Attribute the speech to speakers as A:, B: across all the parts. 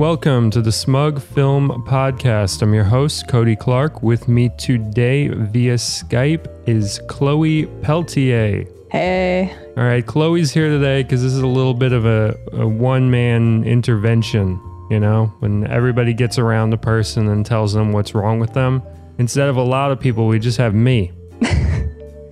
A: Welcome to the Smug Film Podcast. I'm your host, Cody Clark. With me today via Skype is Chloe Peltier.
B: Hey.
A: All right, Chloe's here today because this is a little bit of a, a one man intervention. You know, when everybody gets around the person and tells them what's wrong with them, instead of a lot of people, we just have me.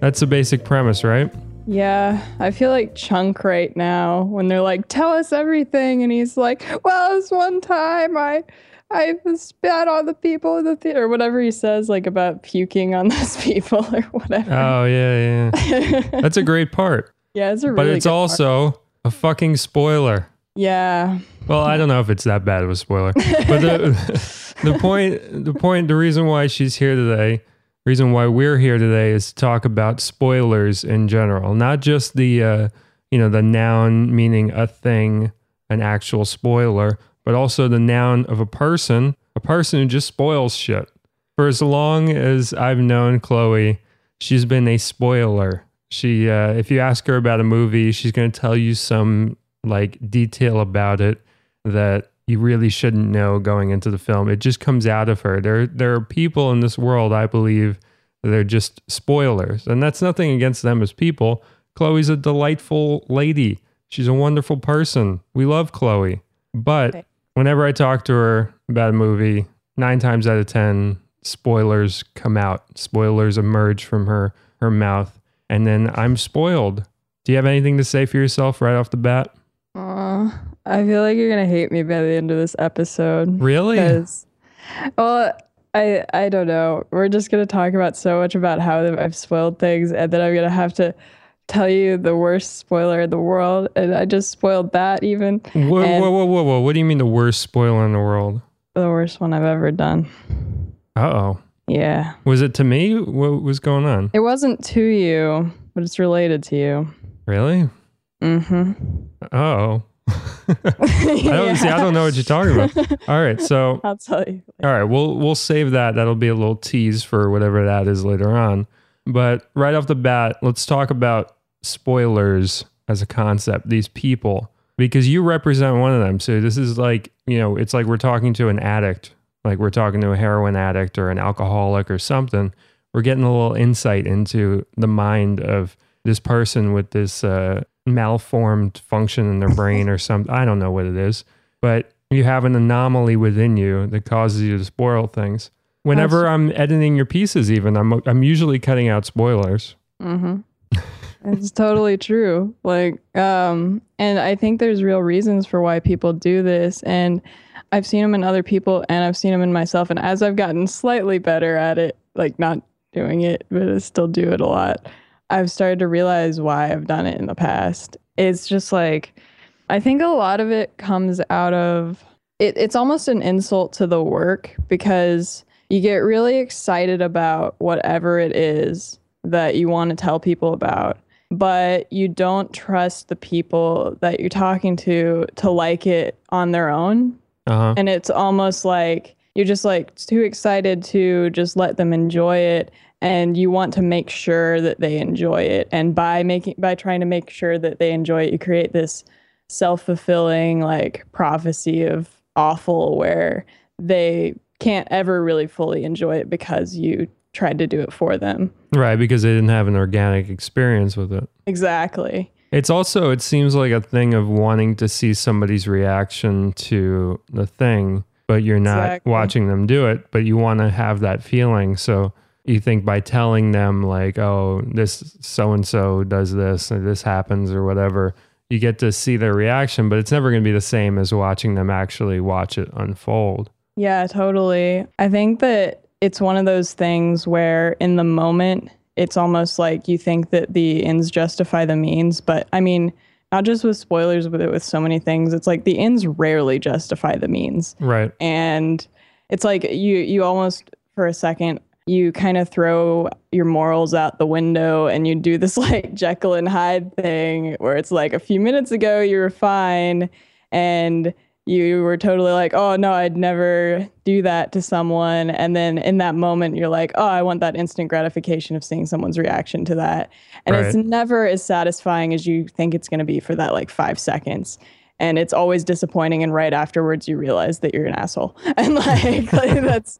A: That's the basic premise, right?
B: Yeah, I feel like Chunk right now when they're like, "Tell us everything," and he's like, "Well, this one time I, I spat on the people in the theater, or whatever he says, like about puking on those people or whatever."
A: Oh yeah, yeah. That's a great part,
B: yeah, it's a really.
A: but it's
B: good part.
A: also a fucking spoiler.
B: Yeah,
A: Well, I don't know if it's that bad of a spoiler, but the the point, the point, the reason why she's here today, reason why we're here today is to talk about spoilers in general, not just the uh, you know the noun meaning a thing, an actual spoiler, but also the noun of a person, a person who just spoils shit. For as long as I've known Chloe, she's been a spoiler. She, uh, if you ask her about a movie, she's going to tell you some like detail about it that you really shouldn't know going into the film. It just comes out of her. There, there are people in this world, I believe, that are just spoilers, and that's nothing against them as people. Chloe's a delightful lady. She's a wonderful person. We love Chloe, but whenever I talk to her about a movie, nine times out of ten, spoilers come out. Spoilers emerge from her her mouth, and then I'm spoiled. Do you have anything to say for yourself right off the bat?
B: Aw, I feel like you're gonna hate me by the end of this episode.
A: Really?
B: Because, well, I I don't know. We're just gonna talk about so much about how I've spoiled things, and then I'm gonna have to tell you the worst spoiler in the world, and I just spoiled that even
A: Whoa,
B: And-
A: whoa, whoa, whoa, whoa! What do you mean the worst spoiler in the world?
B: the worst one I've ever done.
A: Uh oh.
B: Yeah,
A: Was it to me? What was going on?
B: it wasn't to you, but it's related to you.
A: Really?
B: Mm-hmm.
A: Oh. I don't see. I don't know what you're talking about. All right, so
B: I'll tell you.
A: all right, we'll we'll save that. That'll be a little tease for whatever that is later on. But right off the bat, let's talk about spoilers as a concept. These people, because you represent one of them. So this is like you know, it's like we're talking to an addict, like we're talking to a heroin addict or an alcoholic or something. We're getting a little insight into the mind of this person with this uh, malformed function in their brain or something. I don't know what it is, but you have an anomaly within you that causes you to spoil things. Whenever I'm editing your pieces, even I'm I'm usually cutting out spoilers.
B: Mm-hmm. it's totally true. Like, um, and I think there's real reasons for why people do this. And I've seen them in other people and I've seen them in myself. And as I've gotten slightly better at it, like not doing it, but I still do it a lot, I've started to realize why I've done it in the past. It's just like, I think a lot of it comes out of it, it's almost an insult to the work because you get really excited about whatever it is that you want to tell people about but you don't trust the people that you're talking to to like it on their own
A: Uh huh.
B: and it's almost like you're just like too excited to just let them enjoy it and you want to make sure that they enjoy it and by making by trying to make sure that they enjoy it you create this self-fulfilling like prophecy of awful where they can't ever really fully enjoy it because you tried to do it for them
A: Right, because they didn't have an organic experience with it.
B: exactly
A: It's also it seems like a thing of wanting to see somebody's reaction to the thing, but you're not
B: Exactly.
A: watching them do it, but you want to have that feeling. So you think by telling them like, "Oh, this so and so does this or this happens or whatever," you get to see their reaction, but it's never going to be the same as watching them actually watch it unfold.
B: Yeah, totally. I think that it's one of those things where in the moment, it's almost like you think that the ends justify the means. But I mean, not just with spoilers, but with so many things, it's like the ends rarely justify the means.
A: Right.
B: And it's like you, you almost for a second, you kind of throw your morals out the window and you do this like Jekyll and Hyde thing where it's like a few minutes ago you were fine and you were totally like, oh no, I'd never do that to someone. And then in that moment, you're like, oh, I want that instant gratification of seeing someone's reaction to that. And it's never as satisfying as you think it's going to be for that like five seconds. and it's always disappointing and right afterwards you realize that you're an asshole and like, like that's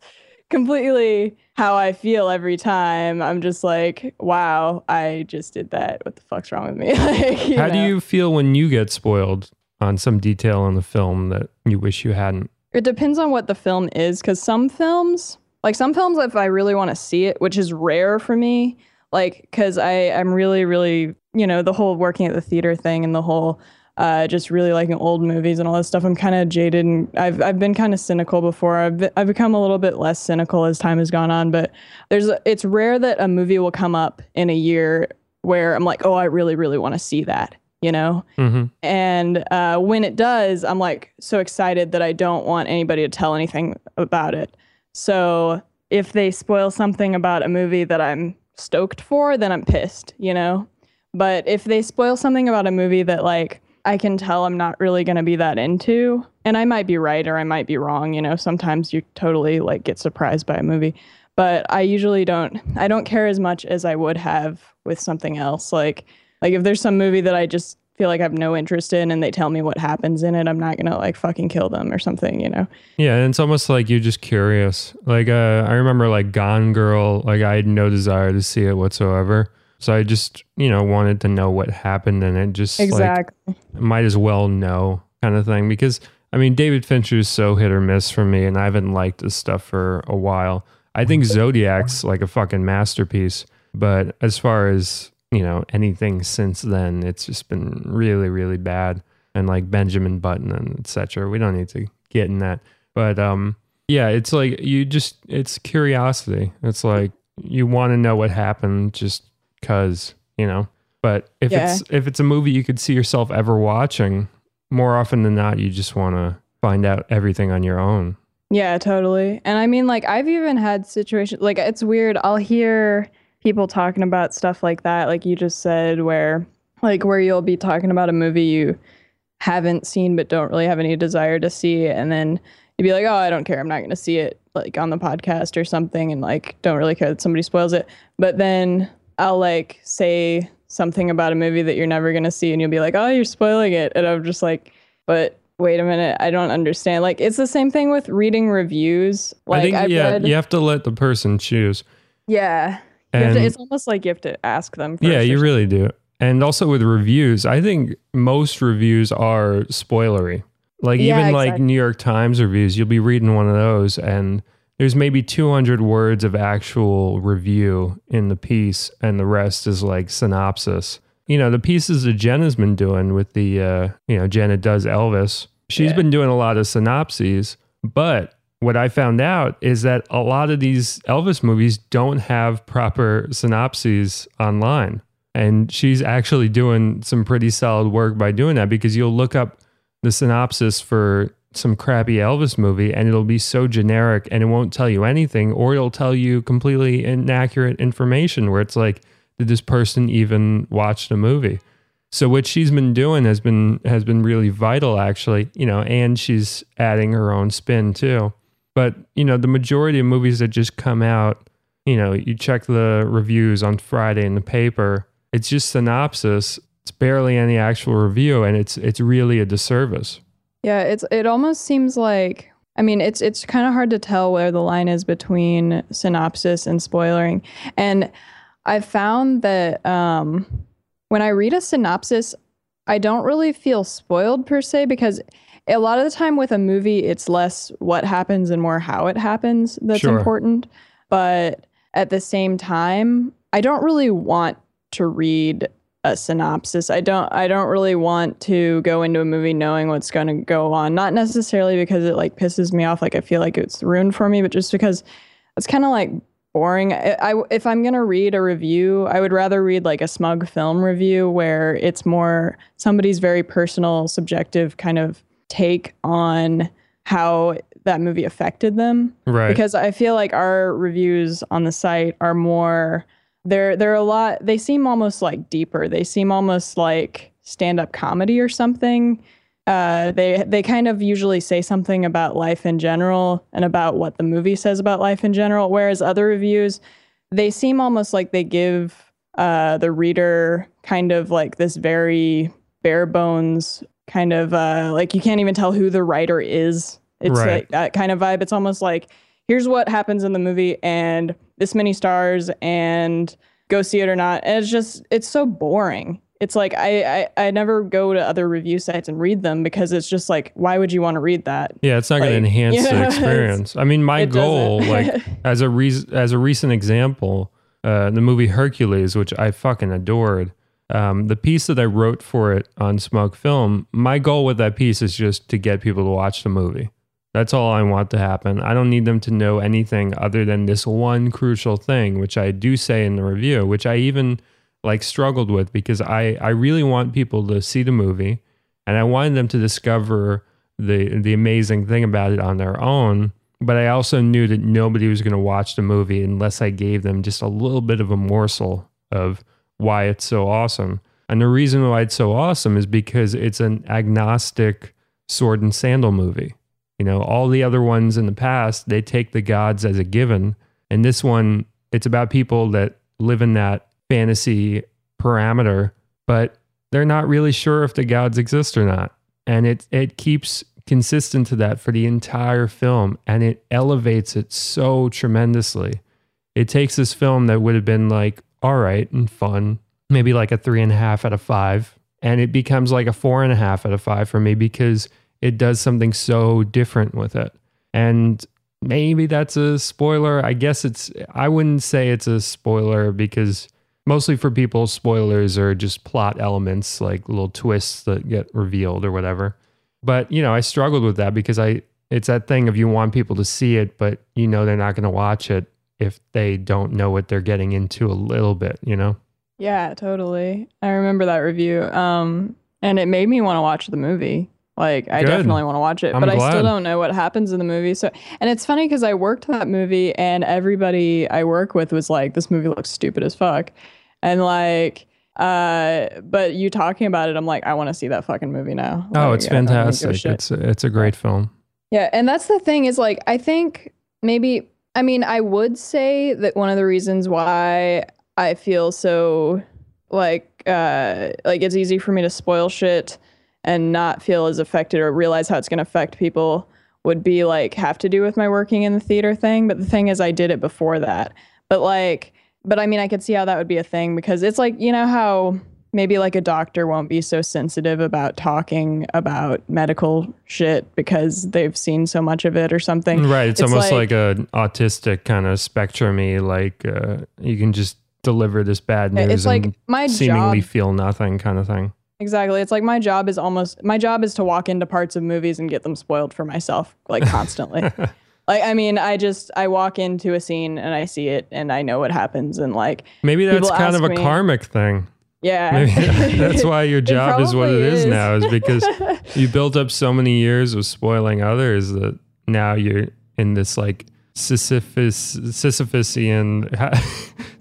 B: completely how i feel every time. I'm just like wow i just did that. What the fuck's wrong with me? Like,
A: how know? do you feel when you get spoiled on some detail in the film that you wish you hadn't?
B: It depends on what the film is because some films like some films if i really want to see it which is rare for me like because i i'm really really you know the whole working at the theater thing and the whole uh, just really liking old movies and all this stuff. I'm kind of jaded and I've, I've been kind of cynical before. I've, I've become a little bit less cynical as time has gone on, but there's a, it's rare that a movie will come up in a year where I'm like, oh, I really, really want to see that, you know? Mm-hmm. And uh, when it does, I'm like so excited that I don't want anybody to tell anything about it. So if they spoil something about a movie that I'm stoked for, then I'm pissed, you know? But if they spoil something about a movie that like I can tell I'm not really going to be that into. And I might be right or I might be wrong. You know, sometimes you totally like get surprised by a movie, but I usually don't. I don't care as much as I would have with something else. Like, like if there's some movie that I just feel like I have no interest in and they tell me what happens in it, I'm not gonna like fucking kill them or something, you know?
A: Yeah, and it's almost like you're just curious. Like uh I remember like Gone Girl, like I had no desire to see it whatsoever. So I just, you know, wanted to know what happened and it just exactly like, might as well know kind of thing because I mean David Fincher is so hit or miss for me and I haven't liked his stuff for a while. I think Zodiac's like a fucking masterpiece, but as far as, you know, anything since then, it's just been really really bad and like Benjamin Button and etc. We don't need to get in that. But um yeah, it's like you just it's curiosity. It's like you want to know what happened just because you know. But if yeah. it's if it's a movie you could see yourself ever watching, more often than not, you just want to find out everything on your own.
B: Yeah, totally. And I mean, like I've even had situations like it's weird. I'll hear people talking about stuff like that, like you just said, where like where you'll be talking about a movie you haven't seen but don't really have any desire to see, and then you'd be like, "Oh, I don't care. I'm not going to see it." Like on the podcast or something, and like don't really care that somebody spoils it. But then I'll like say something about a movie that you're never gonna see, and you'll be like, "Oh, you're spoiling it," and I'm just like, "But wait a minute, I don't understand." Like it's the same thing with reading reviews. Like
A: I think I've yeah, read, you have to let the person choose.
B: Yeah, to, it's almost like you have to ask them.
A: yeah, you really do. And also with reviews, I think most reviews are spoilery. Like yeah, even exactly. like New York Times reviews, you'll be reading one of those and there's maybe 200 words of actual review in the piece and the rest is like synopsis you know the pieces that jenna's been doing with the uh, you know jenna does elvis she's yeah. been doing a lot of synopses but what i found out is that a lot of these elvis movies don't have proper synopses online and she's actually doing some pretty solid work by doing that because you'll look up the synopsis for some crappy Elvis movie and it'll be so generic and it won't tell you anything, or it'll tell you completely inaccurate information where it's like, did this person even watch the movie? So what she's been doing has been has been really vital actually, you know, and she's adding her own spin too. But, you know, the majority of movies that just come out, you know, you check the reviews on Friday in the paper, it's just synopsis. It's barely any actual review and it's it's really a disservice.
B: Yeah, it's it almost seems like I mean, it's it's kind of hard to tell where the line is between synopsis and spoiling. And I've found that um, when I read a synopsis, I don't really feel spoiled per se because a lot of the time with a movie, it's less what happens and more how it happens that's sure. important. But at the same time, I don't really want to read a synopsis. I don't I don't really want to go into a movie knowing what's going to go on. Not necessarily because it like pisses me off like I feel like it's ruined for me, but just because it's kind of like boring. I, I, if I'm going to read a review, I would rather read like a smug film review where it's more somebody's very personal subjective kind of take on how that movie affected them.
A: Right.
B: Because I feel like our reviews on the site are more they're they're a lot they seem almost like deeper they seem almost like stand-up comedy or something uh, they they kind of usually say something about life in general and about what the movie says about life in general whereas other reviews they seem almost like they give uh, the reader kind of like this very bare bones kind of uh, like you can't even tell who the writer is. It's
A: Right.
B: like that kind of vibe. It's almost like here's what happens in the movie and this many stars and go see it or not. And it's just it's so boring. It's like I, I I never go to other review sites and read them because it's just like why would you want to read that?
A: Yeah, it's not going to enhance
B: you know,
A: the experience. I mean, my goal, like as a reason, as a recent example, uh, the movie Hercules, which I fucking adored. Um, the piece that I wrote for it on Smug Film, my goal with that piece is just to get people to watch the movie. That's all I want to happen. I don't need them to know anything other than this one crucial thing, which I do say in the review, which I even like struggled with because I, I really want people to see the movie and I wanted them to discover the the amazing thing about it on their own. But I also knew that nobody was going to watch the movie unless I gave them just a little bit of a morsel of why it's so awesome. And the reason why it's so awesome is because it's an agnostic sword and sandal movie. You know, all the other ones in the past, they take the gods as a given. And this one, it's about people that live in that fantasy parameter, but they're not really sure if the gods exist or not. And it it keeps consistent to that for the entire film and it elevates it so tremendously. It takes this film that would have been like, all right and fun, maybe like a three and a half out of five, and it becomes like a four and a half out of five for me because it does something so different with it. And maybe that's a spoiler. I guess it's, I wouldn't say it's a spoiler because mostly for people, spoilers are just plot elements, like little twists that get revealed or whatever. But, you know, I struggled with that because I, it's that thing of you want people to see it, but you know they're not going to watch it if they don't know what they're getting into a little bit, you know?
B: Yeah, totally. I remember that review. Um, and it made me want to watch the movie. Like, I
A: Good.
B: definitely want to watch it,
A: I'm
B: but I still don't know what happens in the movie. So, and it's funny because I worked that movie, and everybody I work with was like, "This movie looks stupid as fuck," and like, uh, but you talking about it, I'm like, I want to see that fucking movie now.
A: Oh,
B: Like,
A: it's
B: I don't a
A: fantastic. It's it's a great film.
B: Yeah, and that's the thing is like I think maybe I mean I would say that one of the reasons why I feel so like uh like it's easy for me to spoil shit and not feel as affected or realize how it's going to affect people would be like have to do with my working in the theater thing, but the thing is I did it before that. But like but I mean I could see how that would be a thing because it's like you know how maybe like a doctor won't be so sensitive about talking about medical shit because they've seen so much of it or something.
A: Right. It's,
B: It's
A: almost like,
B: like-
A: an autistic kind of spectrumy. Like uh, you can just deliver this bad news
B: It's like
A: and
B: my
A: seemingly
B: job.
A: feel nothing kind of thing.
B: Exactly. It's like my job is almost my job is to walk into parts of movies and get them spoiled for myself like constantly. like I mean, I just I walk into a scene and I see it and I know what happens and like
A: Maybe that's kind of a
B: me-
A: karmic thing.
B: yeah.
A: Maybe that's why your job is what it is,
B: is
A: now, is because you built up so many years of spoiling others that now you're in this like Sisyphus, Sisyphusian.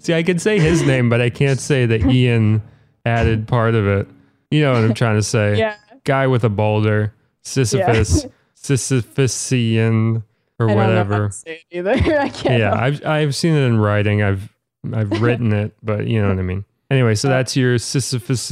A: See, I can say his name, but I can't say that Ian added part of it. You know what I'm trying to say?
B: yeah.
A: Guy with a boulder, Sisyphus, Sisyphusian, or
B: I know
A: whatever.
B: to say it either. I can't.
A: Yeah, I've I've seen it in writing. I've I've written it, but you know what I mean. Anyway, so that's your Sisyphus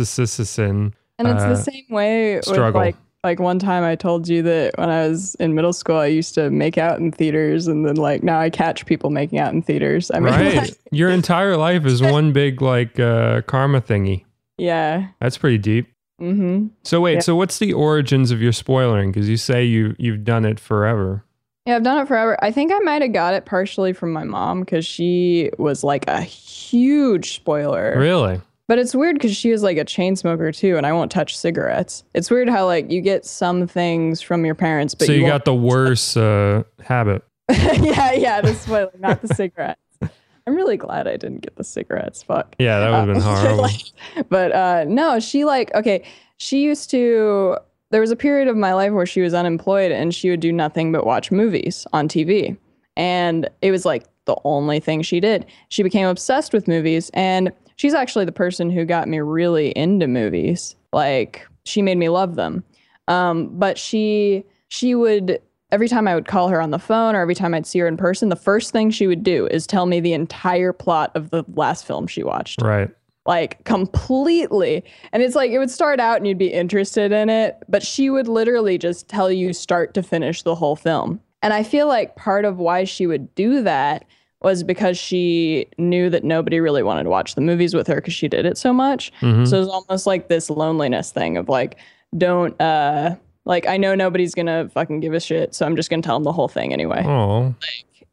B: And it's
A: uh,
B: the same way with
A: struggle.
B: like like one time I told you that when I was in middle school I used to make out in theaters and then like now I catch people making out in theaters. I mean
A: Right.
B: like,
A: Your entire life is one big like uh karma thingy.
B: Yeah.
A: That's pretty deep.
B: Mhm.
A: So wait,
B: Yeah.
A: so what's the origins of your spoiling? Because you say you you've done it forever.
B: Yeah, I've done it forever. I think I might have got it partially from my mom cuz she was like a huge spoiler.
A: Really?
B: But it's weird cuz she was like a chain smoker too and I won't touch cigarettes. It's weird how like you get some things from your parents but
A: so you,
B: won't
A: got the worst uh habit.
B: yeah, yeah, the spoiler, not the cigarettes. I'm really glad I didn't get the cigarettes. Fuck.
A: Yeah, that would have been
B: Um,
A: horrible.
B: but uh, no, she like okay. She used to. There was a period of my life where she was unemployed and she would do nothing but watch movies on TV, and it was like the only thing she did. She became obsessed with movies, and she's actually the person who got me really into movies. Like she made me love them. Um, but she she would every time I would call her on the phone or every time I'd see her in person, the first thing she would do is tell me the entire plot of the last film she watched.
A: right.
B: like completely. And it's like it would start out and you'd be interested in it, but she would literally just tell you start to finish the whole film. And I feel like part of why she would do that was because she knew that nobody really wanted to watch the movies with her because she did it so much.
A: Mhm.
B: So it was almost like this loneliness thing of like, don't uh like I know nobody's gonna fucking give a shit, so I'm just gonna tell them the whole thing anyway.
A: Oh,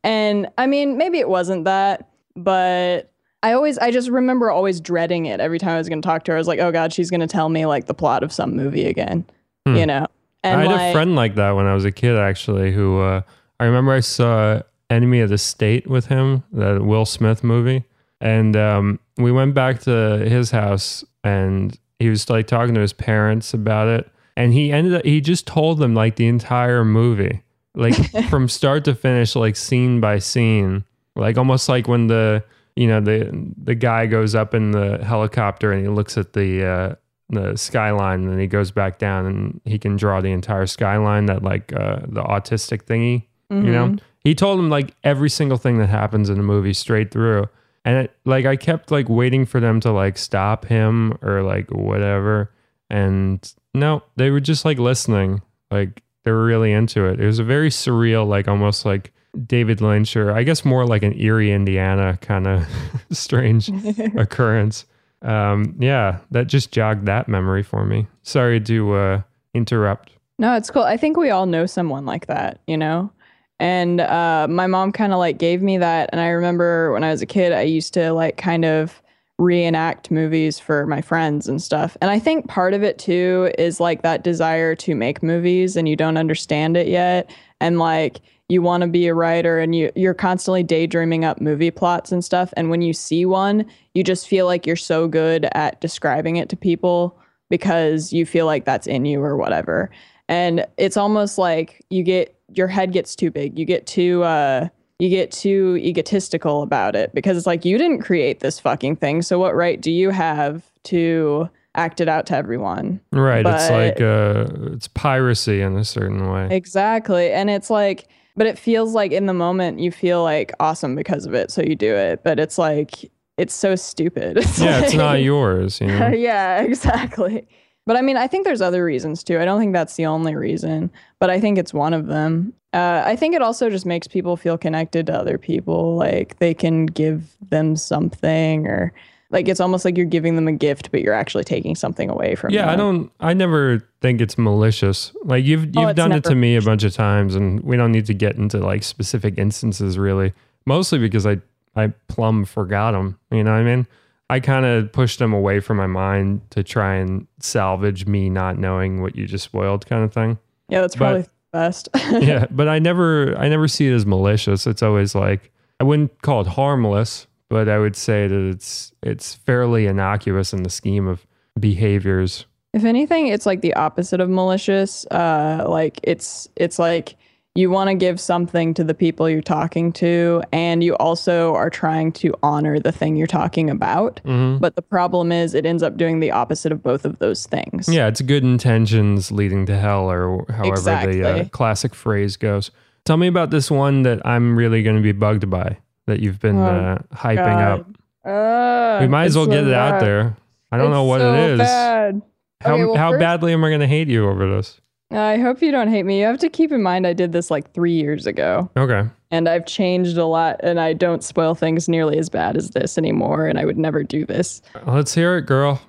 B: And I mean, maybe it wasn't that, but I always, I just remember always dreading it every time I was to talk to her. I was like, oh God, she's to tell me like the plot of some movie again,
A: Hmm.
B: you know? And
A: I had
B: like,
A: a friend like that when I was a kid, actually, who uh, I remember I saw Enemy of the State with him, the Will Smith movie. And um, we went back to his house and he was like talking to his parents about it. And he ended up, he just told them like the entire movie, like from start to finish, like scene by scene, like almost like when the, you know, the, the guy goes up in the helicopter and he looks at the, uh, the skyline and then he goes back down and he can draw the entire skyline that like uh, the autistic thingy you know?
B: Mhm.
A: he told him like every single thing that happens in the movie straight through. And it, like i kept like waiting for them to like stop him or like whatever. And no they were just like listening like they were really into it it was a very surreal like almost like david lynch or i guess more like an eerie indiana kind of strange occurrence. Um, yeah, that just jogged that memory for me. Sorry to uh, interrupt.
B: No, it's cool. I think we all know someone like that, you know? And uh, my mom kind of like gave me that. And I remember when I was a kid, I used to like kind of reenact movies for my friends and stuff. And I think part of it too is like that desire to make movies and you don't understand it yet. And like you want to be a writer and you, you're constantly daydreaming up movie plots and stuff. And when you see one, you just feel like you're so good at describing it to people because you feel like that's in you or whatever and it's almost like you get your head gets too big you get too uh you get too egotistical about it because it's like you didn't create this fucking thing so what right do you have to act it out to everyone
A: Right. it's like uh, it's piracy in a certain way.
B: exactly and it's like but it feels like in the moment you feel like awesome because of it so you do it but it's like it's so stupid It's
A: yeah, it's not yours. You know?
B: yeah, exactly. But I mean, I think there's other reasons too. I don't think that's the only reason, but I think it's one of them. Uh, I think it also just makes people feel connected to other people. Like they can give them something, or like it's almost like you're giving them a gift, but you're actually taking something away from
A: Yeah,
B: them.
A: I don't. I never think it's malicious. Like you've you've
B: Oh,
A: done it to me a bunch of times, and we don't need to get into like specific instances really. Mostly because I I plumb forgot them. You know what I mean? I kind of pushed them away from my mind to try and salvage me not knowing what you just spoiled, kind of thing.
B: Yeah, that's
A: but-
B: probably the best.
A: yeah, but I never I never see it as malicious. It's always like I wouldn't call it harmless, but I would say that it's it's fairly innocuous in the scheme of behaviors.
B: If anything, it's like the opposite of malicious. Uh, like it's it's like you want to give something to the people you're talking to, and you also are trying to honor the thing you're talking about.
A: Mhm.
B: But the problem is, it ends up doing the opposite of both of those things.
A: Yeah, it's good intentions leading to hell, or however the uh, classic phrase goes. Tell me about this one that I'm really going to be bugged by that you've been
B: Oh,
A: uh, hyping up.
B: Uh,
A: We might as well
B: so
A: get it out there. I don't
B: It's
A: know what
B: so
A: it is.
B: Bad.
A: How
B: Okay, well,
A: how
B: first-
A: badly am I going to hate you over this?
B: I hope you don't hate me. You have to keep in mind I did this like three years ago.
A: Okay.
B: and I've changed a lot and I don't spoil things nearly as bad as this anymore and I would never do this.
A: Let's hear it, girl.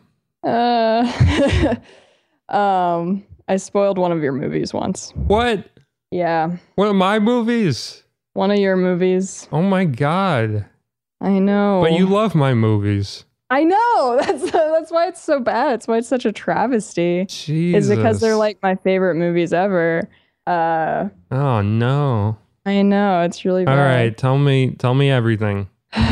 B: Uh, um I spoiled one of your movies once.
A: What?
B: Yeah,
A: One of my movies?
B: one of your movies.
A: Oh my god.
B: I know.
A: But you love my movies.
B: I know. That's that's why it's so bad. That's why it's such a travesty.
A: Jesus.
B: Is because they're like my favorite movies ever. Uh
A: Oh no.
B: I know, it's really
A: All
B: bad.
A: right, tell me tell me everything.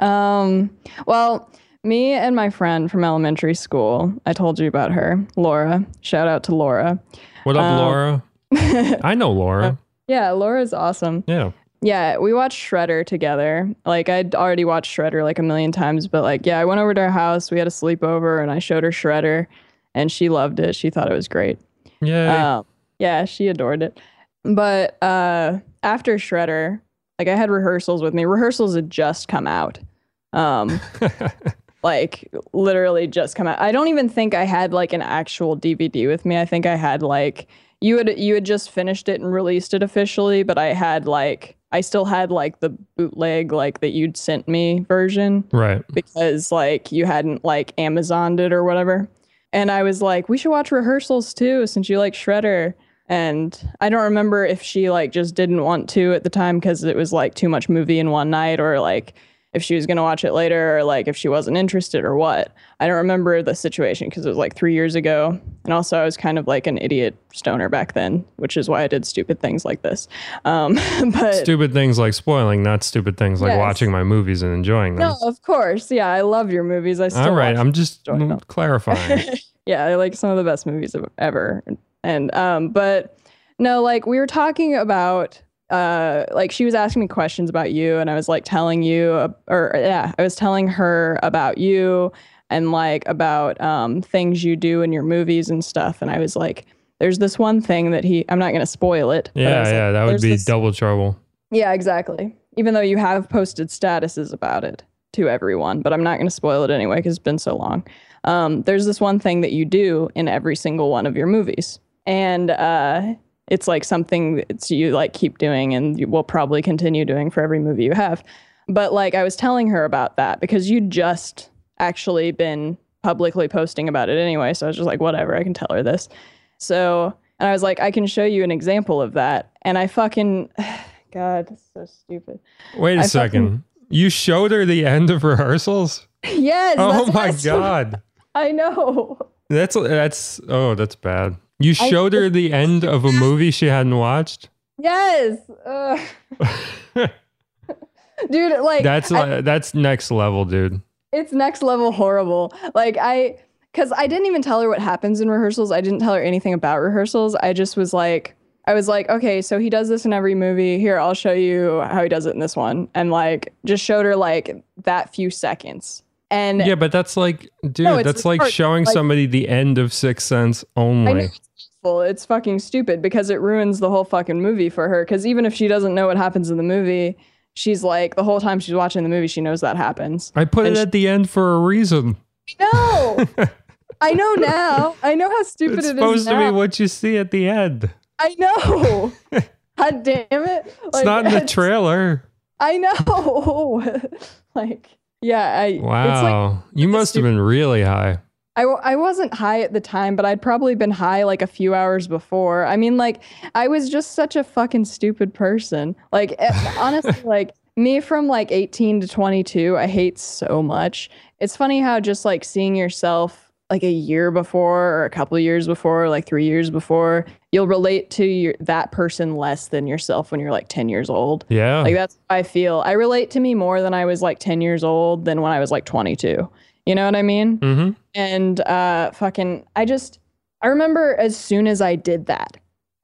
B: Um, well, me and my friend from elementary school, I told you about her, Laura. Shout out to Laura.
A: What up,
B: Um,
A: Laura? I know Laura.
B: yeah, Laura's awesome.
A: Yeah.
B: Yeah, we watched Shredder together. Like I'd already watched Shredder like a million times, but like yeah, I went over to her house, we had a sleepover and I showed her Shredder and she loved it. She thought it was great.
A: Yeah.
B: Um, yeah, she adored it. But uh, after Shredder, like I had rehearsals with me. Rehearsals had just come out. Um, like literally just come out. I don't even think I had like an actual DVD with me. I think I had like you had you had just finished it and released it officially, but I had like I still had like the bootleg like that you'd sent me version
A: Right.
B: because like you hadn't like Amazoned it or whatever. And I was like, we should watch rehearsals too since you like Shredder. And I don't remember if she like just didn't want to at the time because it was like too much movie in one night or like if she was going to watch it later or like if she wasn't interested or what. I don't remember the situation because it was like three years ago. And also, I was kind of like an idiot stoner back then, which is why I did stupid things like this. Um, but
A: Stupid things like spoiling, not stupid things like
B: Yes.
A: watching my movies and enjoying them.
B: no, of course. Yeah, I love your movies. I still
A: All right, I'm just clarifying.
B: yeah, I like some of the best movies ever. And um, but no, like we were talking about uh like she was asking me questions about you and I was like telling you uh, or yeah, I was telling her about you and like about um things you do in your movies and stuff and I was like there's this one thing that he I'm not going to spoil it. but
A: yeah,
B: like,
A: yeah, that would be
B: this-
A: double trouble.
B: yeah, exactly. Even though you have posted statuses about it to everyone, but I'm not going to spoil it anyway because it's been so long. Um, there's this one thing that you do in every single one of your movies, and uh, it's like something that you like keep doing, and you will probably continue doing for every movie you have. But like I was telling her about that because you just actually been publicly posting about it anyway, so I was just like, whatever, I can tell her this. So, and I was like, I can show you an example of that, and I fucking. God, that's so stupid.
A: Wait a
B: I
A: second. You showed her the end of rehearsals?
B: Yes.
A: Oh my god.
B: I know.
A: That's that's oh, that's bad. You
B: I-
A: showed her the end of a movie she hadn't watched?
B: Yes. Dude, like
A: That's
B: I-
A: uh, that's next level, dude.
B: it's next level horrible. Like I cuz I didn't even tell her what happens in rehearsals. I didn't tell her anything about rehearsals. I just was like I was like, "Okay, so he does this in every movie. Here, I'll show you how he does it in this one." And like just showed her like that few seconds. And
A: Yeah, but that's like dude,
B: No,
A: that's like showing
B: Like-
A: somebody the end of Sixth Sense
B: I know
A: only.
B: it's awful. It's fucking stupid because it ruins the whole fucking movie for her. Because even if she doesn't know what happens in the movie, she's like the whole time she's watching the movie, she knows that happens.
A: I put it
B: And
A: at the end for a reason.
B: No, I know now. I know how stupid
A: It's
B: it is
A: supposed to
B: now.
A: be what you see at the end.
B: I know. God damn it!
A: It's not in the trailer.
B: I know. like, yeah. I. It's like
A: Wow. you must have been really high.
B: I, w- I wasn't high at the time, but I'd probably been high like a few hours before. I mean, like, I was just such a fucking stupid person. Like, eh, honestly, like, me from like 18 to 22, I hate so much. It's funny how just like seeing yourself like a year before or a couple years before, like three years before, you'll relate to your, that person less than yourself when you're like 10 years old.
A: Yeah.
B: Like that's how I feel. I relate to me more than I was like 10 years old than when I was like 22. You know what I mean?
A: mm-hmm.
B: and uh fucking i just i remember as soon as i did that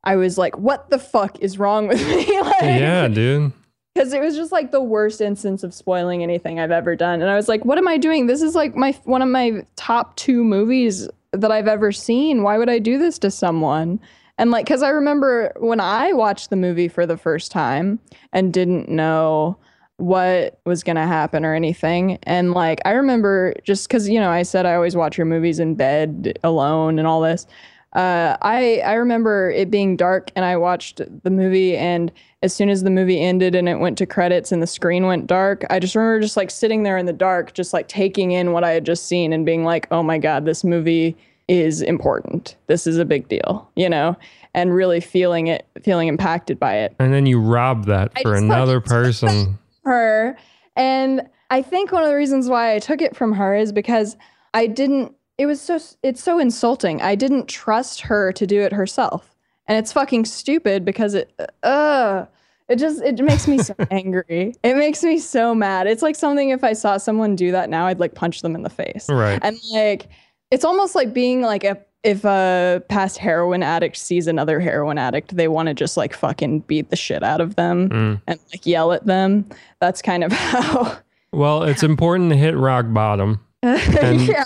B: i was like what the fuck is wrong with me like
A: Yeah, dude.
B: because it was just like the worst instance of spoiling anything i've ever done and i was like what am i doing this is like my one of my top two movies that i've ever seen why would i do this to someone and like because i remember when i watched the movie for the first time and didn't know what was going to happen or anything. And like, I remember just because, you know, I said I always watch your movies in bed alone and all this. Uh, I I remember it being dark and I watched the movie and as soon as the movie ended and it went to credits and the screen went dark, I just remember just like sitting there in the dark, just like taking in what I had just seen and being like, oh my God, this movie is important. This is a big deal, you know, and really feeling it, feeling impacted by it
A: And then you rob that for another person.
B: Her. And I think one of the reasons why I took it from her is because I didn't it was so it's so insulting. I didn't trust her to do it herself. And it's fucking stupid because it uh it just it makes me so angry. It makes me so mad. It's like something if I saw someone do that now I'd like punch them in the face.
A: Right.
B: And like it's almost like being like a if a past heroin addict sees another heroin addict, they want to just like fucking beat the shit out of them
A: Mm.
B: and like yell at them. That's kind of how.
A: Well, it's important to hit rock bottom.
B: Yeah,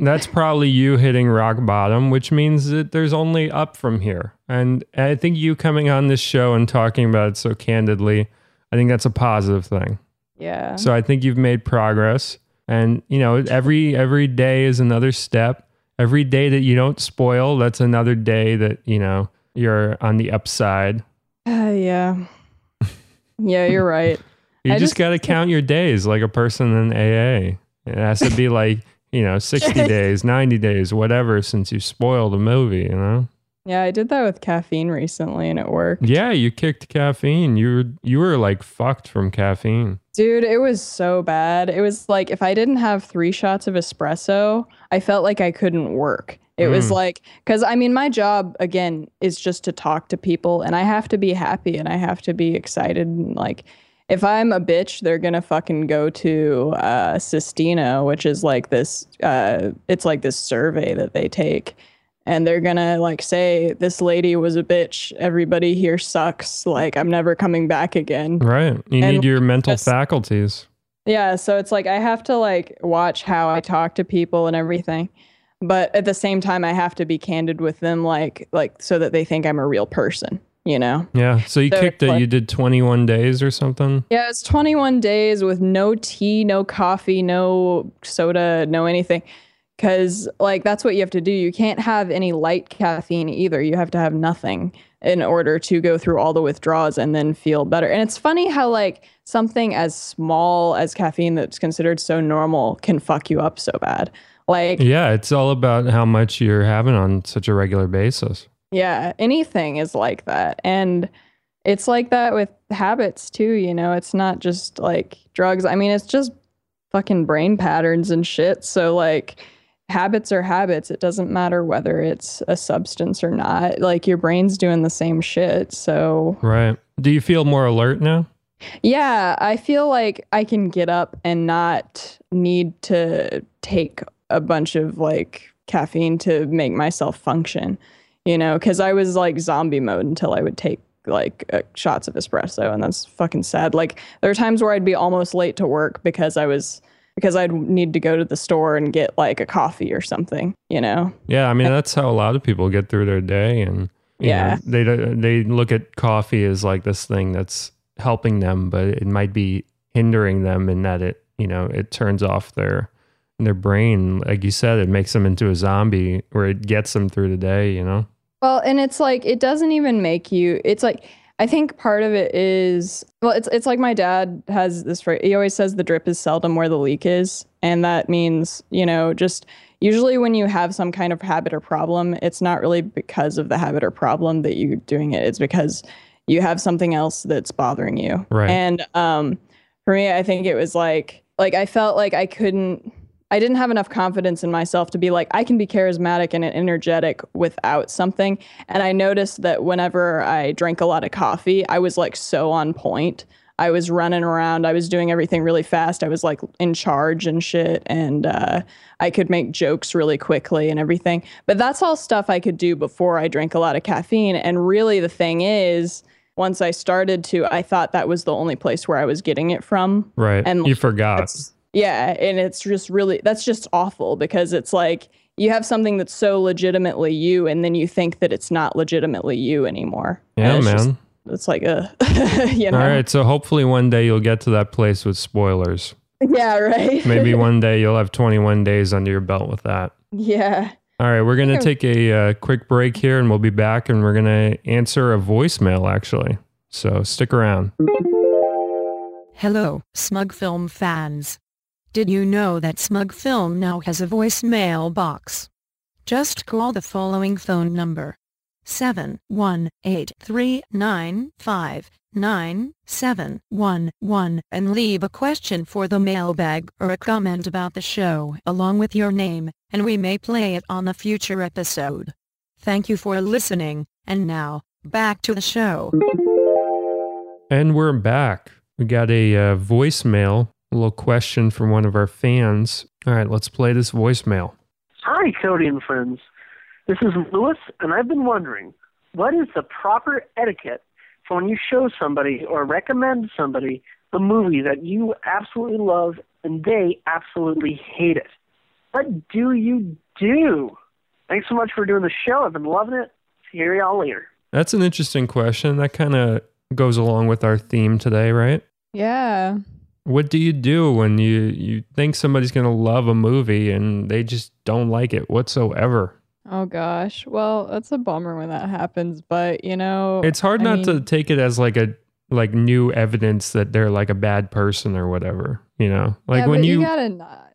A: That's probably you hitting rock bottom, which means that there's only up from here. And I think you coming on this show and talking about it so candidly, I think that's a positive thing.
B: yeah.
A: So I think you've made progress. And you know, every every day is another step. Every day that you don't spoil, that's another day that, you know, you're on the upside.
B: Uh, yeah. Yeah, you're right.
A: You just,
B: just-
A: got to count your days like a person in AA. It has to be like, you know, 60 days, 90 days, whatever, since you spoiled a movie, you know?
B: Yeah, I did that with caffeine recently and it worked.
A: Yeah, you kicked caffeine. You were, you were like fucked from caffeine.
B: Dude, it was so bad. It was like if I didn't have three shots of espresso, I felt like I couldn't work. It was
A: Mm.
B: like, because I mean, my job again is just to talk to people and I have to be happy and I have to be excited. And like, if I'm a bitch, they're gonna fucking go to uh, Sistina, which is like this, uh, it's like this survey that they take. And they're gonna like say, this lady was a bitch. Everybody here sucks. Like, I'm never coming back again.
A: Right. You
B: And
A: need your mental
B: just-
A: faculties.
B: Yeah, so it's like I have to like watch how I talk to people and everything. But at the same time I have to be candid with them like like so that they think I'm a real person, you know.
A: Yeah. So you
B: So
A: kicked it.
B: like-
A: you did 21 days or something.
B: Yeah, it's 21 days with no tea, no coffee, no soda, no anything. Cuz like that's what you have to do. You can't have any light caffeine either. You have to have nothing in order to go through all the withdrawals and then feel better. And it's funny how like something as small as caffeine that's considered so normal can fuck you up so bad. Like
A: Yeah. It's all about how much you're having on such a regular basis.
B: Yeah, anything is like that. And it's like that with habits too, you know. It's not just like drugs. I mean, it's just fucking brain patterns and shit. So like habits are habits. It doesn't matter whether it's a substance or not. Like your brain's doing the same shit. So
A: Right. Do you feel more alert now?
B: yeah, I feel like I can get up and not need to take a bunch of like caffeine to make myself function, you know, because I was like zombie mode until I would take like uh, shots of espresso, and that's fucking sad. Like there are times where I'd be almost late to work because I was because I'd need to go to the store and get like a coffee or something, you know.
A: Yeah, I mean that's how a lot of people get through their day, and you
B: Yeah.
A: know, they they look at coffee as like this thing that's helping them, but it might be hindering them in that it you know it turns off their their brain, like you said, it makes them into a zombie, or it gets them through the day. You know,
B: Well, and it's like it doesn't even make you. It's like I think part of it is well, it's it's like my dad has this phrase. He always says the drip is seldom where the leak is, and that means you know just usually when you have some kind of habit or problem, it's not really because of the habit or problem that you're doing it. It's because you have something else that's bothering you.
A: Right.
B: And um, for me, I think it was like like I felt like I couldn't. I didn't have enough confidence in myself to be like, I can be charismatic and energetic without something. And I noticed that whenever I drank a lot of coffee, I was like so on point. I was running around. I was doing everything really fast. I was like in charge and shit. And uh, I could make jokes really quickly and everything. But that's all stuff I could do before I drank a lot of caffeine. And really, the thing is, once I started to, I thought that was the only place where I was getting it from.
A: right?
B: And
A: you forgot.
B: It's- yeah, and it's just really that's just awful because it's like you have something that's so legitimately you, and then you think that it's not legitimately you anymore.
A: Yeah,
B: And it's
A: man.
B: just- it's like a, you know.
A: All right, so hopefully one day you'll get to that place with spoilers.
B: Yeah, right.
A: Maybe one day you'll have 21 days under your belt with that.
B: yeah.
A: All right, we're going to take a uh, quick break here and we'll be back and we're going to answer a voicemail actually. So stick around.
C: Hello, Smug Film fans. Did you know that Smug Film now has a voicemail box? Just call the following phone number. 718-395-9711 and leave a question for the mailbag or a comment about the show along with your name, and we may play it on a future episode. Thank you for listening, and now, back to the show.
A: And we're back. We got a uh, voicemail, a little question from one of our fans. All right, let's play this voicemail.
D: Hi, Cody and friends. This is Lewis, and I've been wondering what is the proper etiquette for when you show somebody or recommend somebody a movie that you absolutely love and they absolutely hate it? What do you do? Thanks so much for doing the show. I've been loving it. See y'all later.
A: That's an interesting question. That kind of goes along with our theme today, right?
B: Yeah.
A: What do you do when you you think somebody's going to love a movie and they just don't like it whatsoever?
B: Oh gosh. Well, that's a bummer when that happens, but you know,
A: It's hard
B: I
A: not to take it as like a like new evidence that they're like a bad person or whatever, you know? Like
B: yeah,
A: when you,
B: you gotta not.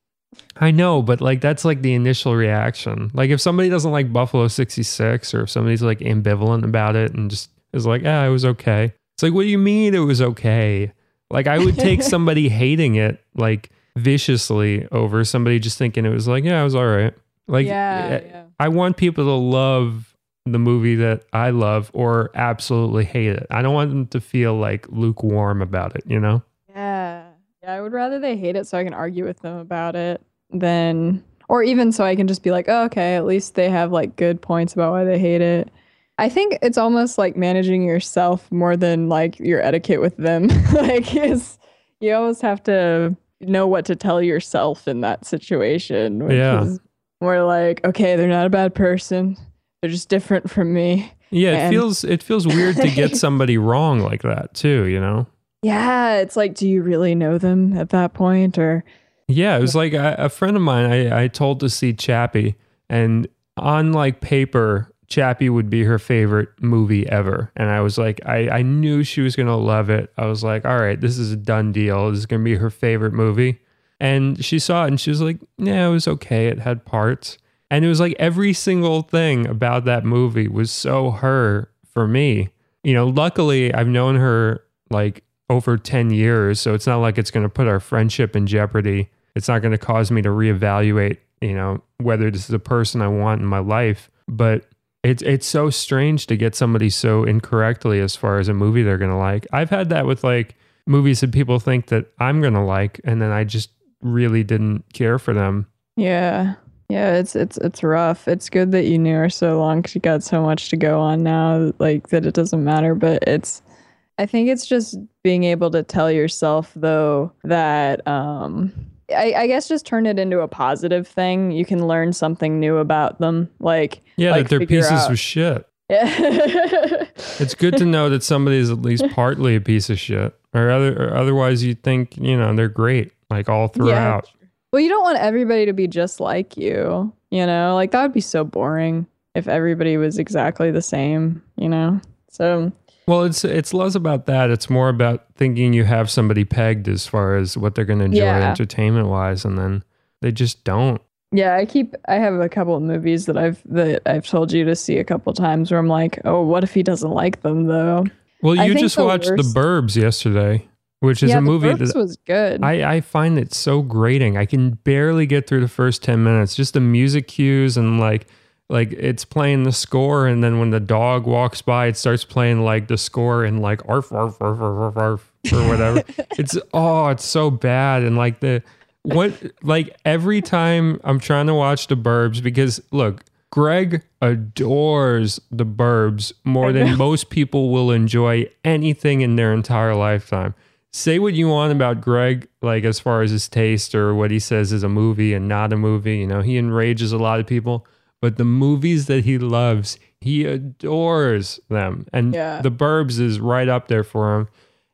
A: I know, but like that's like the initial reaction. Like if somebody doesn't like Buffalo 66 or if somebody's like ambivalent about it and just is like, "Ah, it was okay." It's like, "What do you mean it was okay?" Like I would take somebody hating it like viciously over somebody just thinking it was like, "Yeah, it was all right." Like
B: yeah,
A: eh,
B: yeah.
A: I want people to love the movie that I love or absolutely hate it. I don't want them to feel like lukewarm about it, you know?
B: Yeah. Yeah, I would rather they hate it so I can argue with them about it than or even so I can just be like, oh, okay, at least they have like good points about why they hate it. I think it's almost like managing yourself more than like your etiquette with them. like is you almost have to know what to tell yourself in that situation. Which
A: Yeah.
B: is more like, okay, they're not a bad person. They're just different from me.
A: Yeah, it feels it feels weird to get somebody wrong like that too, you know?
B: Yeah, it's like, do you really know them at that point? Or
A: Yeah, it was like a, a friend of mine I, I told to see Chappie, and on like paper, Chappie would be her favorite movie ever. And I was like, I, I knew she was gonna love it. I was like, all right, this is a done deal. This is gonna be her favorite movie. And she saw it and she was like, Yeah, it was okay. It had parts. And it was like every single thing about that movie was so her for me. You know, luckily I've known her like over 10 years. So it's not like it's going to put our friendship in jeopardy. It's not going to cause me to reevaluate, you know, whether this is a person I want in my life. But it's it's so strange to get somebody so incorrectly as far as a movie they're to like. I've had that with like movies that people think that I'm to like and then I just really didn't care for them.
B: Yeah. Yeah, it's it's it's rough. It's good that you knew her so long 'cause you got so much to go on now, like that it doesn't matter. But it's, I think it's just being able to tell yourself though that, um, I, I guess just turn it into a positive thing. You can learn something new about them. Like,
A: Yeah,
B: like
A: that they're pieces
B: out-
A: of shit.
B: Yeah.
A: It's good to know that somebody is at least partly a piece of shit, or other, or otherwise you think you know they're great, like all throughout.
B: Well, you don't want everybody to be just like you, you know? Like that would be so boring if everybody was exactly the same, you know? So,
A: Well, it's it's less about that. It's more about thinking you have somebody pegged as far as what they're going to enjoy
B: Yeah.
A: entertainment wise, and then they just don't.
B: yeah, I keep I have a couple of movies that I've that I've told you to see a couple times where I'm like, "Oh, what if he doesn't like them though?"
A: Well, you just
B: the
A: watched
B: worst-
A: The Burbs yesterday, which is
B: yeah,
A: a movie that
B: was good.
A: I, I find it so grating. I can barely get through the first 10 minutes. Just the music cues and like like it's playing the score and then when the dog walks by it starts playing like the score and like arf arf arf arf arf, arf or whatever. it's oh, it's so bad and like the what like every time I'm trying to watch the Burbs because look, Greg adores the Burbs more than most people will enjoy anything in their entire lifetime say what you want about Greg, like as far as his taste or what he says is a movie and not a movie. You know, he enrages a lot of people, but the movies that he loves, he adores them. And
B: Yeah.
A: The Burbs is right up there for him.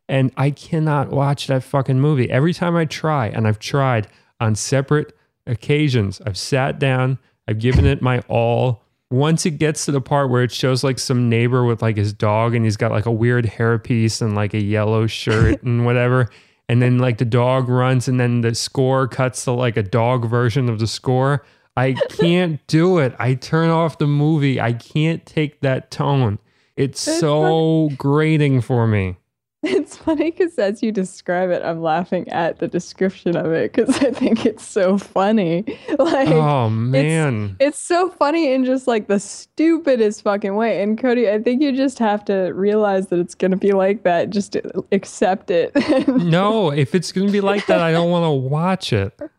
A: And I cannot watch that fucking movie. Every time I try, and I've tried on separate occasions, I've sat down, I've given it my all. Once it gets to the part where it shows like some neighbor with like his dog and he's got like a weird hairpiece and like a yellow shirt and whatever. And then like the dog runs and then the score cuts to like a dog version of the score. I can't do it. I turn off the movie. I can't take that tone. It's
B: It's
A: so grating for me.
B: It's funny because as you describe it, I'm laughing at the description of it because I think it's so funny. Like,
A: Oh man.
B: it's so funny in just like the stupidest fucking way. And Cody, I think you just have to realize that it's gonna be like that. Just accept it.
A: No, if it's going to be like that, I don't want to watch it.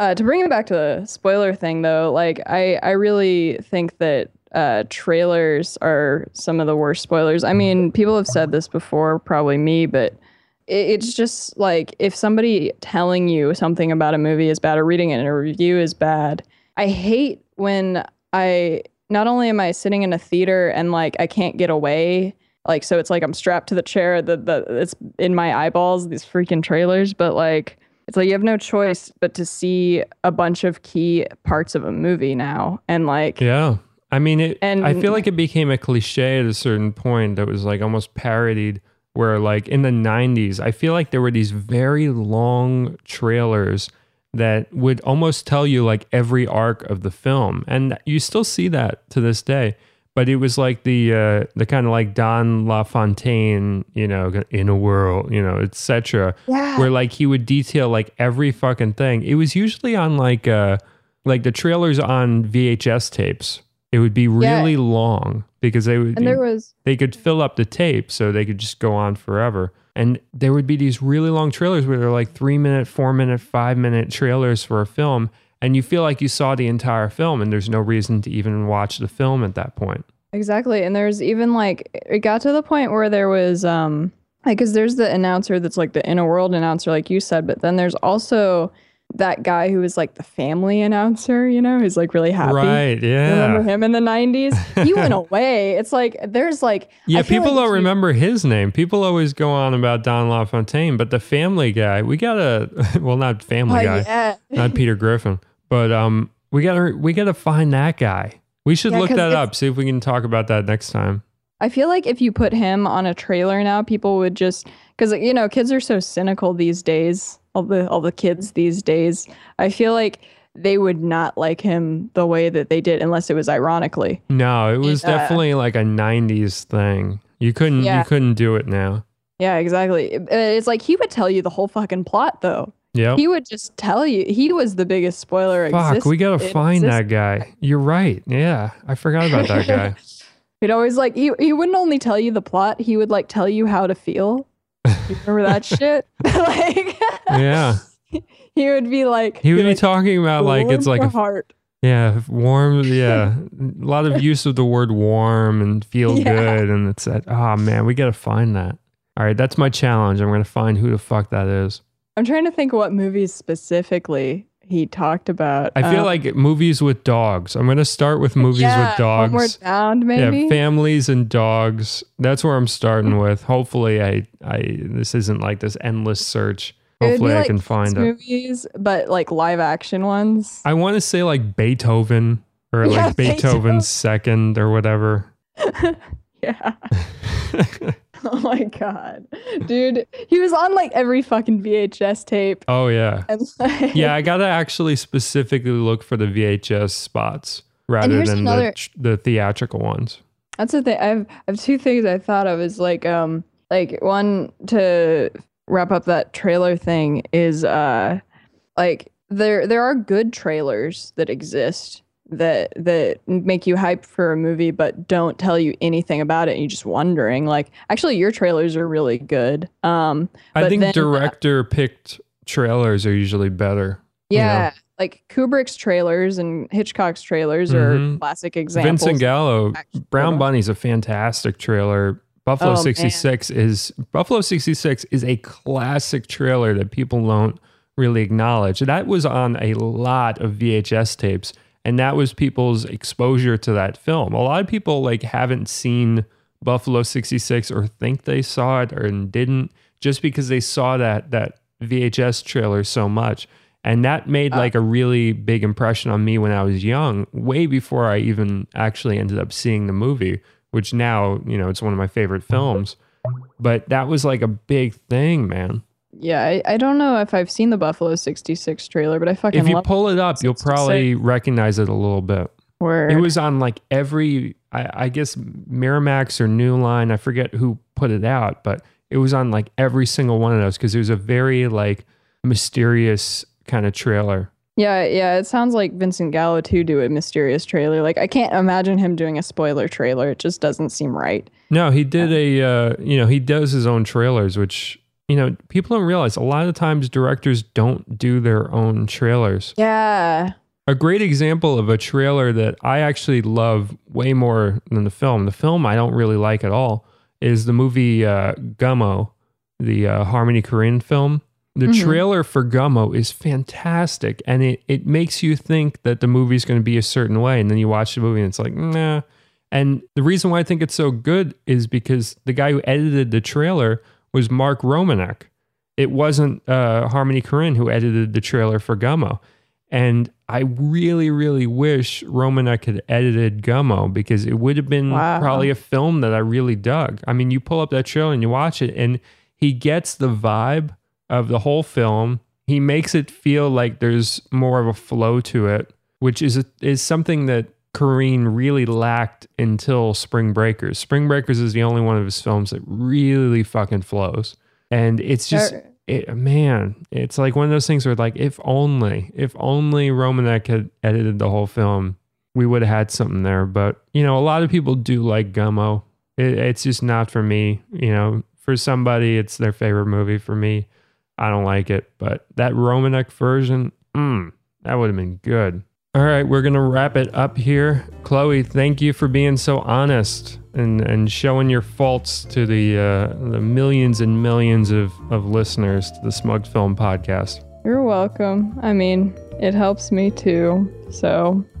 B: Uh, to bring it back to the spoiler thing, though, like I, I really think that uh, trailers are some of the worst spoilers. I mean, people have said this before, probably me, but it, it's just like if somebody telling you something about a movie is bad or reading it in a review is bad. I hate when I not only am I sitting in a theater and like I can't get away like so it's like I'm strapped to the chair that the it's in my eyeballs these freaking trailers but like it's like you have no choice but to see a bunch of key parts of a movie now and like
A: Yeah. I mean, it,
B: And-
A: I feel like it became a cliche at a certain point that was like almost parodied. Where like in the '90s, I feel like there were these very long trailers that would almost tell you like every arc of the film, and you still see that to this day. But it was like the uh, the kind of like Don LaFontaine, you know, in a world, you know, etc
B: yeah
A: where like he would detail like every fucking thing. It was usually on like uh like the trailers on VHS tapes. It would be
B: Yeah.
A: really long because they would
B: and there was
A: they could fill up the tape so they could just go on forever. And there would be these really long trailers where they're like three minute, four minute, five minute trailers for a film. And you feel like you saw the entire film and there's no reason to even watch the film at that point.
B: Exactly. And there's even like it got to the point where there was um like cuz there's the announcer that's like the inner world announcer like you said, but then there's also that guy who was like the family announcer, you know, who's like really happy.
A: Right. Yeah.
B: Remember him in the 90s? He went away. It's like there's like
A: Yeah, people
B: like
A: don't
B: you-
A: remember his name. People always go on about Don LaFontaine, but the family guy, we got a well not family
B: Oh,
A: guy,
B: yeah.
A: not Peter Griffin. But um we gotta we gotta find that guy. We should
B: Yeah,
A: look that up, see if we can talk about that next time.
B: I feel like if you put him on a trailer now, people would just because you know kids are so cynical these days. All the all the kids these days, I feel like they would not like him the way that they did unless it was ironically.
A: No, it was
B: uh,
A: definitely like a nineties thing. You couldn't
B: Yeah.
A: you couldn't do it now.
B: Yeah, exactly. It's like he would tell you the whole fucking plot though.
A: Yep.
B: He would just tell you. He was the biggest spoiler.
A: Fuck,
B: exist-
A: we gotta
B: in
A: find that guy. You're right. Yeah. I forgot about that guy.
B: He'd always like he he wouldn't only tell you the plot. He would like tell you how to feel. You remember that shit? like
A: yeah.
B: he would be like
A: He would be
B: like,
A: talking about like it's like a
B: heart.
A: Yeah, warm. Yeah, a lot of use of the word warm and feel
B: Yeah.
A: good, and it's that. Oh man, we gotta find that. All right, that's my challenge. I'm gonna find who the fuck that is.
B: I'm trying to think what movies specifically he talked about.
A: I feel
B: Um,
A: like movies with dogs. I'm gonna start with movies
B: yeah,
A: with dogs.
B: Homeward Bound, maybe.
A: Yeah, families and dogs. That's where I'm starting with. Hopefully, I, I this isn't like this endless search. Hopefully, I can find
B: movies, but like live action ones.
A: I want to say like Beethoven or
B: Yeah,
A: like Beethoven's second or whatever.
B: yeah. Oh my god, dude, he was on like every fucking VHS tape.
A: oh yeah.
B: And like,
A: yeah, I gotta actually specifically look for the VHS spots rather than
B: another-
A: the the theatrical ones.
B: That's the thing. I've I have two things I thought of is like um like one to wrap up that trailer thing is uh like there there are good trailers that exist that that make you hype for a movie but don't tell you anything about it and you're just wondering like actually your trailers are really good um
A: I think
B: then, uh,
A: director picked trailers are usually better. you know.
B: yeah like Kubrick's trailers and Hitchcock's trailers are
A: Mhm.
B: classic examples
A: Vincent Gallo, Brown. Bunny's a fantastic trailer. Buffalo
B: Oh, man.
A: 66 is Buffalo 66 is a classic trailer that people don't really acknowledge. That was on a lot of VHS tapes and that was people's exposure to that film. A lot of people like haven't seen Buffalo 66 or think they saw it or didn't just because they saw that that VHS trailer so much. And that made like a really big impression on me when I was young, way before I even actually ended up seeing the movie, which now, you know, it's one of my favorite films. But that was like a big thing, man.
B: Yeah I, I don't know if I've seen the Buffalo 66 trailer but I fucking
A: If you pull it up, you'll probably recognize it a little bit.
B: where
A: It was on like every, I, I guess Miramax or New Line. I forget who put it out, but it was on like every single one of those because it was a very like mysterious kind of trailer.
B: Yeah, yeah. It sounds like Vincent Gallo too do a mysterious trailer. Like I can't imagine him doing a spoiler trailer. It just doesn't seem right.
A: No, he did a, uh, you know, he does his own trailers, which, you know, people don't realize a lot of times directors don't do their own trailers.
B: Yeah.
A: A great example of a trailer that I actually love way more than the film, the film I don't really like at all, is the movie uh, Gummo, the uh, Harmony Korine film. The
B: Mhm.
A: trailer for Gummo is fantastic, and it, it makes you think that the movie's going to be a certain way, and then you watch the movie and it's like, nah. And the reason why I think it's so good is because the guy who edited the trailer was Mark Romanek. It wasn't uh, Harmony Korine who edited the trailer for Gummo. And I really, really wish Romanek had edited Gummo because it would have been
B: Wow.
A: probably a film that I really dug. I mean, you pull up that trailer and you watch it, and he gets the vibe of the whole film. He makes it feel like there's more of a flow to it, which is is something that Korine really lacked until Spring Breakers. Spring Breakers is the only one of his films that really fucking flows, and it's just it, man, it's like one of those things where like if only, if only Romanek had edited the whole film, we would have had something there. But you know, a lot of people do like Gummo. It, it's just not for me. You know, for somebody, it's their favorite movie. For me, I don't like it. But that Romanek version, mm, that would have been good. All right, we're gonna wrap it up here. Chloe, thank you for being so honest and and showing your faults to the uh, the millions and millions of of listeners to the Smug Film Podcast.
B: You're welcome. I mean, it helps me too. So,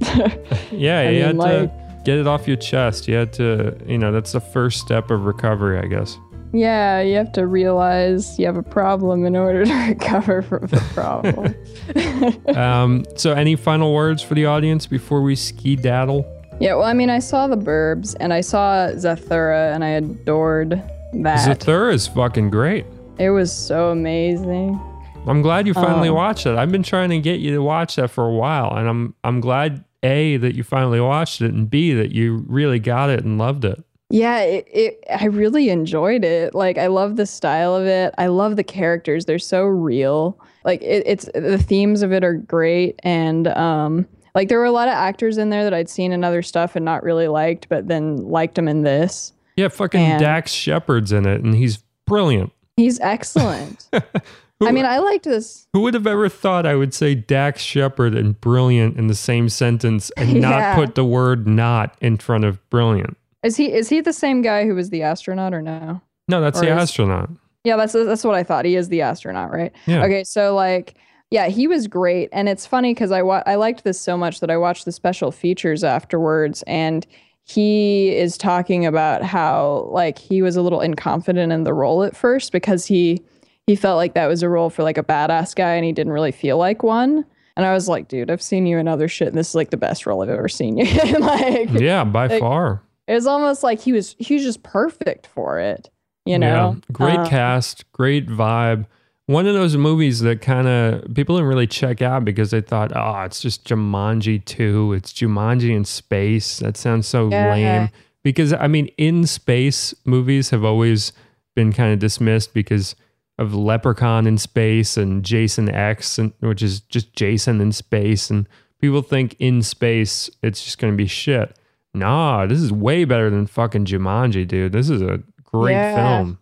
A: Yeah,
B: I
A: you
B: mean,
A: had
B: like-
A: to get it off your chest. You had to, you know, that's the first step of recovery, I guess.
B: Yeah, you have to realize you have a problem in order to recover from the problem.
A: Um, so, any final words for the audience before we ski daddle?
B: yeah, well, I mean, I saw the Burbs and I saw Zathura and I adored that.
A: Zathura is fucking great.
B: it was so amazing.
A: I'm glad you finally
B: Um,
A: watched it. I've been trying to get you to watch that for a while, and I'm I'm glad a that you finally watched it, and b that you really got it and loved it.
B: Yeah, it, it I really enjoyed it. Like I love the style of it. I love the characters. They're so real. Like it, it's the themes of it are great and um like there were a lot of actors in there that I'd seen in other stuff and not really liked, but then liked them in this.
A: Yeah, fucking
B: And-
A: Dax Shepard's in it, and he's brilliant.
B: He's excellent. I mean, I liked this.
A: Who would have ever thought I would say Dax Shepard and brilliant in the same sentence and not put the word not in front of brilliant?
B: Is he is he the same guy who was the astronaut or no?
A: No, that's
B: Or
A: the
B: is-
A: astronaut.
B: Yeah, that's that's what I thought. He is the astronaut, right?
A: Yeah.
B: Okay, so like, yeah, he was great, and it's funny because I wa- I liked this so much that I watched the special features afterwards, and he is talking about how like he was a little inconfident in the role at first because he he felt like that was a role for like a badass guy, and he didn't really feel like one. And I was like, dude, I've seen you in other shit, and this is like the best role I've ever seen you in. like,
A: Yeah, by
B: Like,
A: far.
B: It was almost like he was he was just perfect for it. You know,
A: Yeah. Great
B: Um,
A: cast, great vibe. One of those movies that kind of people didn't really check out because they thought, oh, it's just Jumanji 2. It's Jumanji in space. That sounds so
B: Yeah.
A: lame. Because, I mean, in space movies have always been kind of dismissed because of Leprechaun in space and Jason X, and, which is just Jason in space. And people think in space it's just going to be shit. Nah, this is way better than fucking Jumanji, dude. This is a great
B: Yeah.
A: film.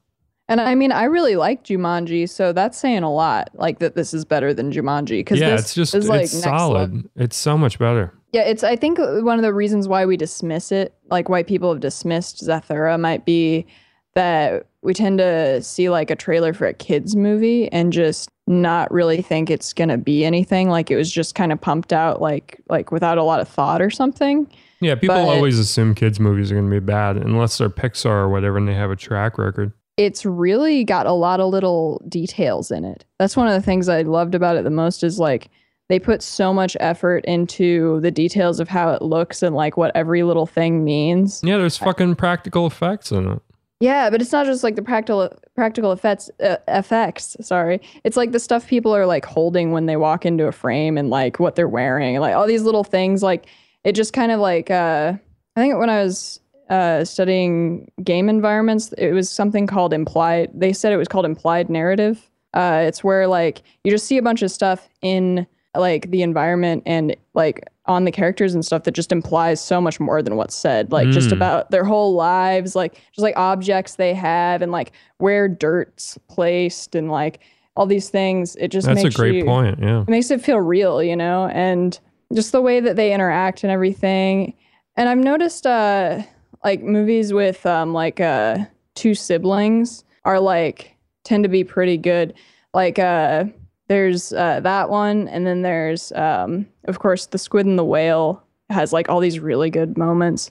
B: And I mean, I really like Jumanji, so that's saying a lot. Like that, this is better than Jumanji because
A: yeah,
B: this
A: it's just
B: is like
A: it's solid.
B: level.
A: It's so much better.
B: Yeah, it's. I think uh, one of the reasons why we dismiss it, like why people have dismissed Zathura, might be that we tend to see like a trailer for a kids movie and just not really think it's gonna be anything. Like it was just kind of pumped out, like like without a lot of thought or something.
A: Yeah, people
B: But-
A: always assume kids movies are going to be bad unless they're Pixar or whatever and they have a track record.
B: it's really got a lot of little details in it. That's one of the things I loved about it the most is like they put so much effort into the details of how it looks and like what every little thing means.
A: Yeah, there's fucking practical effects in it.
B: Yeah, but it's not just like the practical practical effects uh, effects, sorry. It's like the stuff people are like holding when they walk into a frame and like what they're wearing like all these little things like it just kind of like uh I think when I was uh, studying game environments, it was something called implied. They said it was called implied narrative. Uh, it's where like you just see a bunch of stuff in like the environment and like on the characters and stuff that just implies so much more than what's said. Like just
A: Mm.
B: about their whole lives, like just like objects they have and like where dirt's placed and like all these things. It just
A: That's a great
B: you,
A: point. Yeah.
B: it makes it feel real, you know, and just the way that they interact and everything. And I've noticed uh like movies with um like uh two siblings are like tend to be pretty good. Like uh there's uh that one and then there's um of course The Squid and the Whale has like all these really good moments.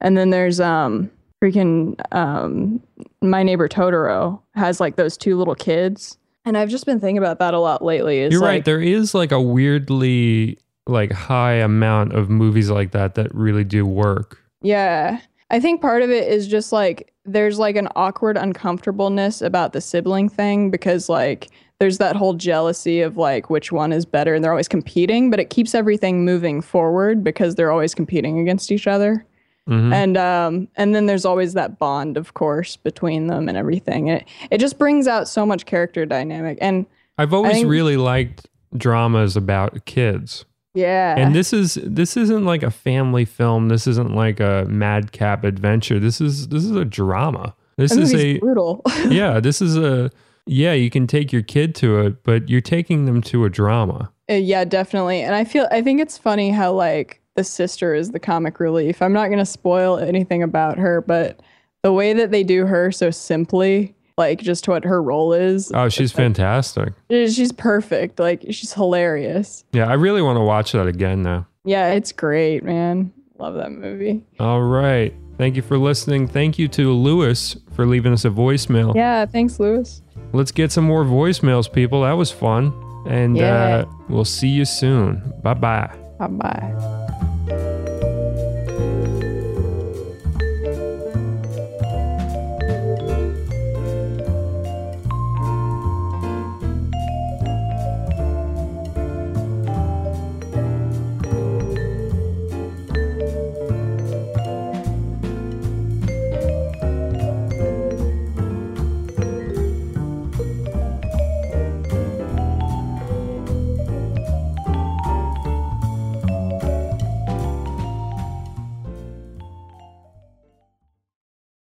B: And then there's um freaking um my neighbor Totoro has like those two little kids. And I've just been thinking about that a lot lately. Is
A: You're
B: like,
A: right. There is like a weirdly like high amount of movies like that that really do work.
B: Yeah. I think part of it is just like there's like an awkward uncomfortableness about the sibling thing because like there's that whole jealousy of like which one is better and they're always competing, but it keeps everything moving forward because they're always competing against each other.
A: Mhm.
B: And um and then there's always that bond of course between them and everything. It it just brings out so much character dynamic and
A: I've always
B: think-
A: really liked dramas about kids.
B: Yeah.
A: And this is this isn't like a family film. This isn't like a madcap adventure. This is this is a drama. This is a
B: brutal.
A: yeah, this is a yeah, you can take your kid to it, but you're taking them to a drama.
B: Uh, yeah, definitely. And I feel I think it's funny how like the sister is the comic relief. I'm not gonna spoil anything about her, but the way that they do her so simply, like just what her role is,
A: Oh, she's fantastic.
B: she's perfect. Like she's hilarious.
A: Yeah, I really want to watch that again now.
B: Yeah, it's great, man. Love that movie.
A: All right. Thank you for listening. Thank you to Lewis for leaving us a voicemail.
B: Yeah, thanks, Lewis.
A: Let's get some more voicemails, people. That was fun. And
B: Yeah.
A: uh, we'll see you soon. Bye bye.
B: Bye bye.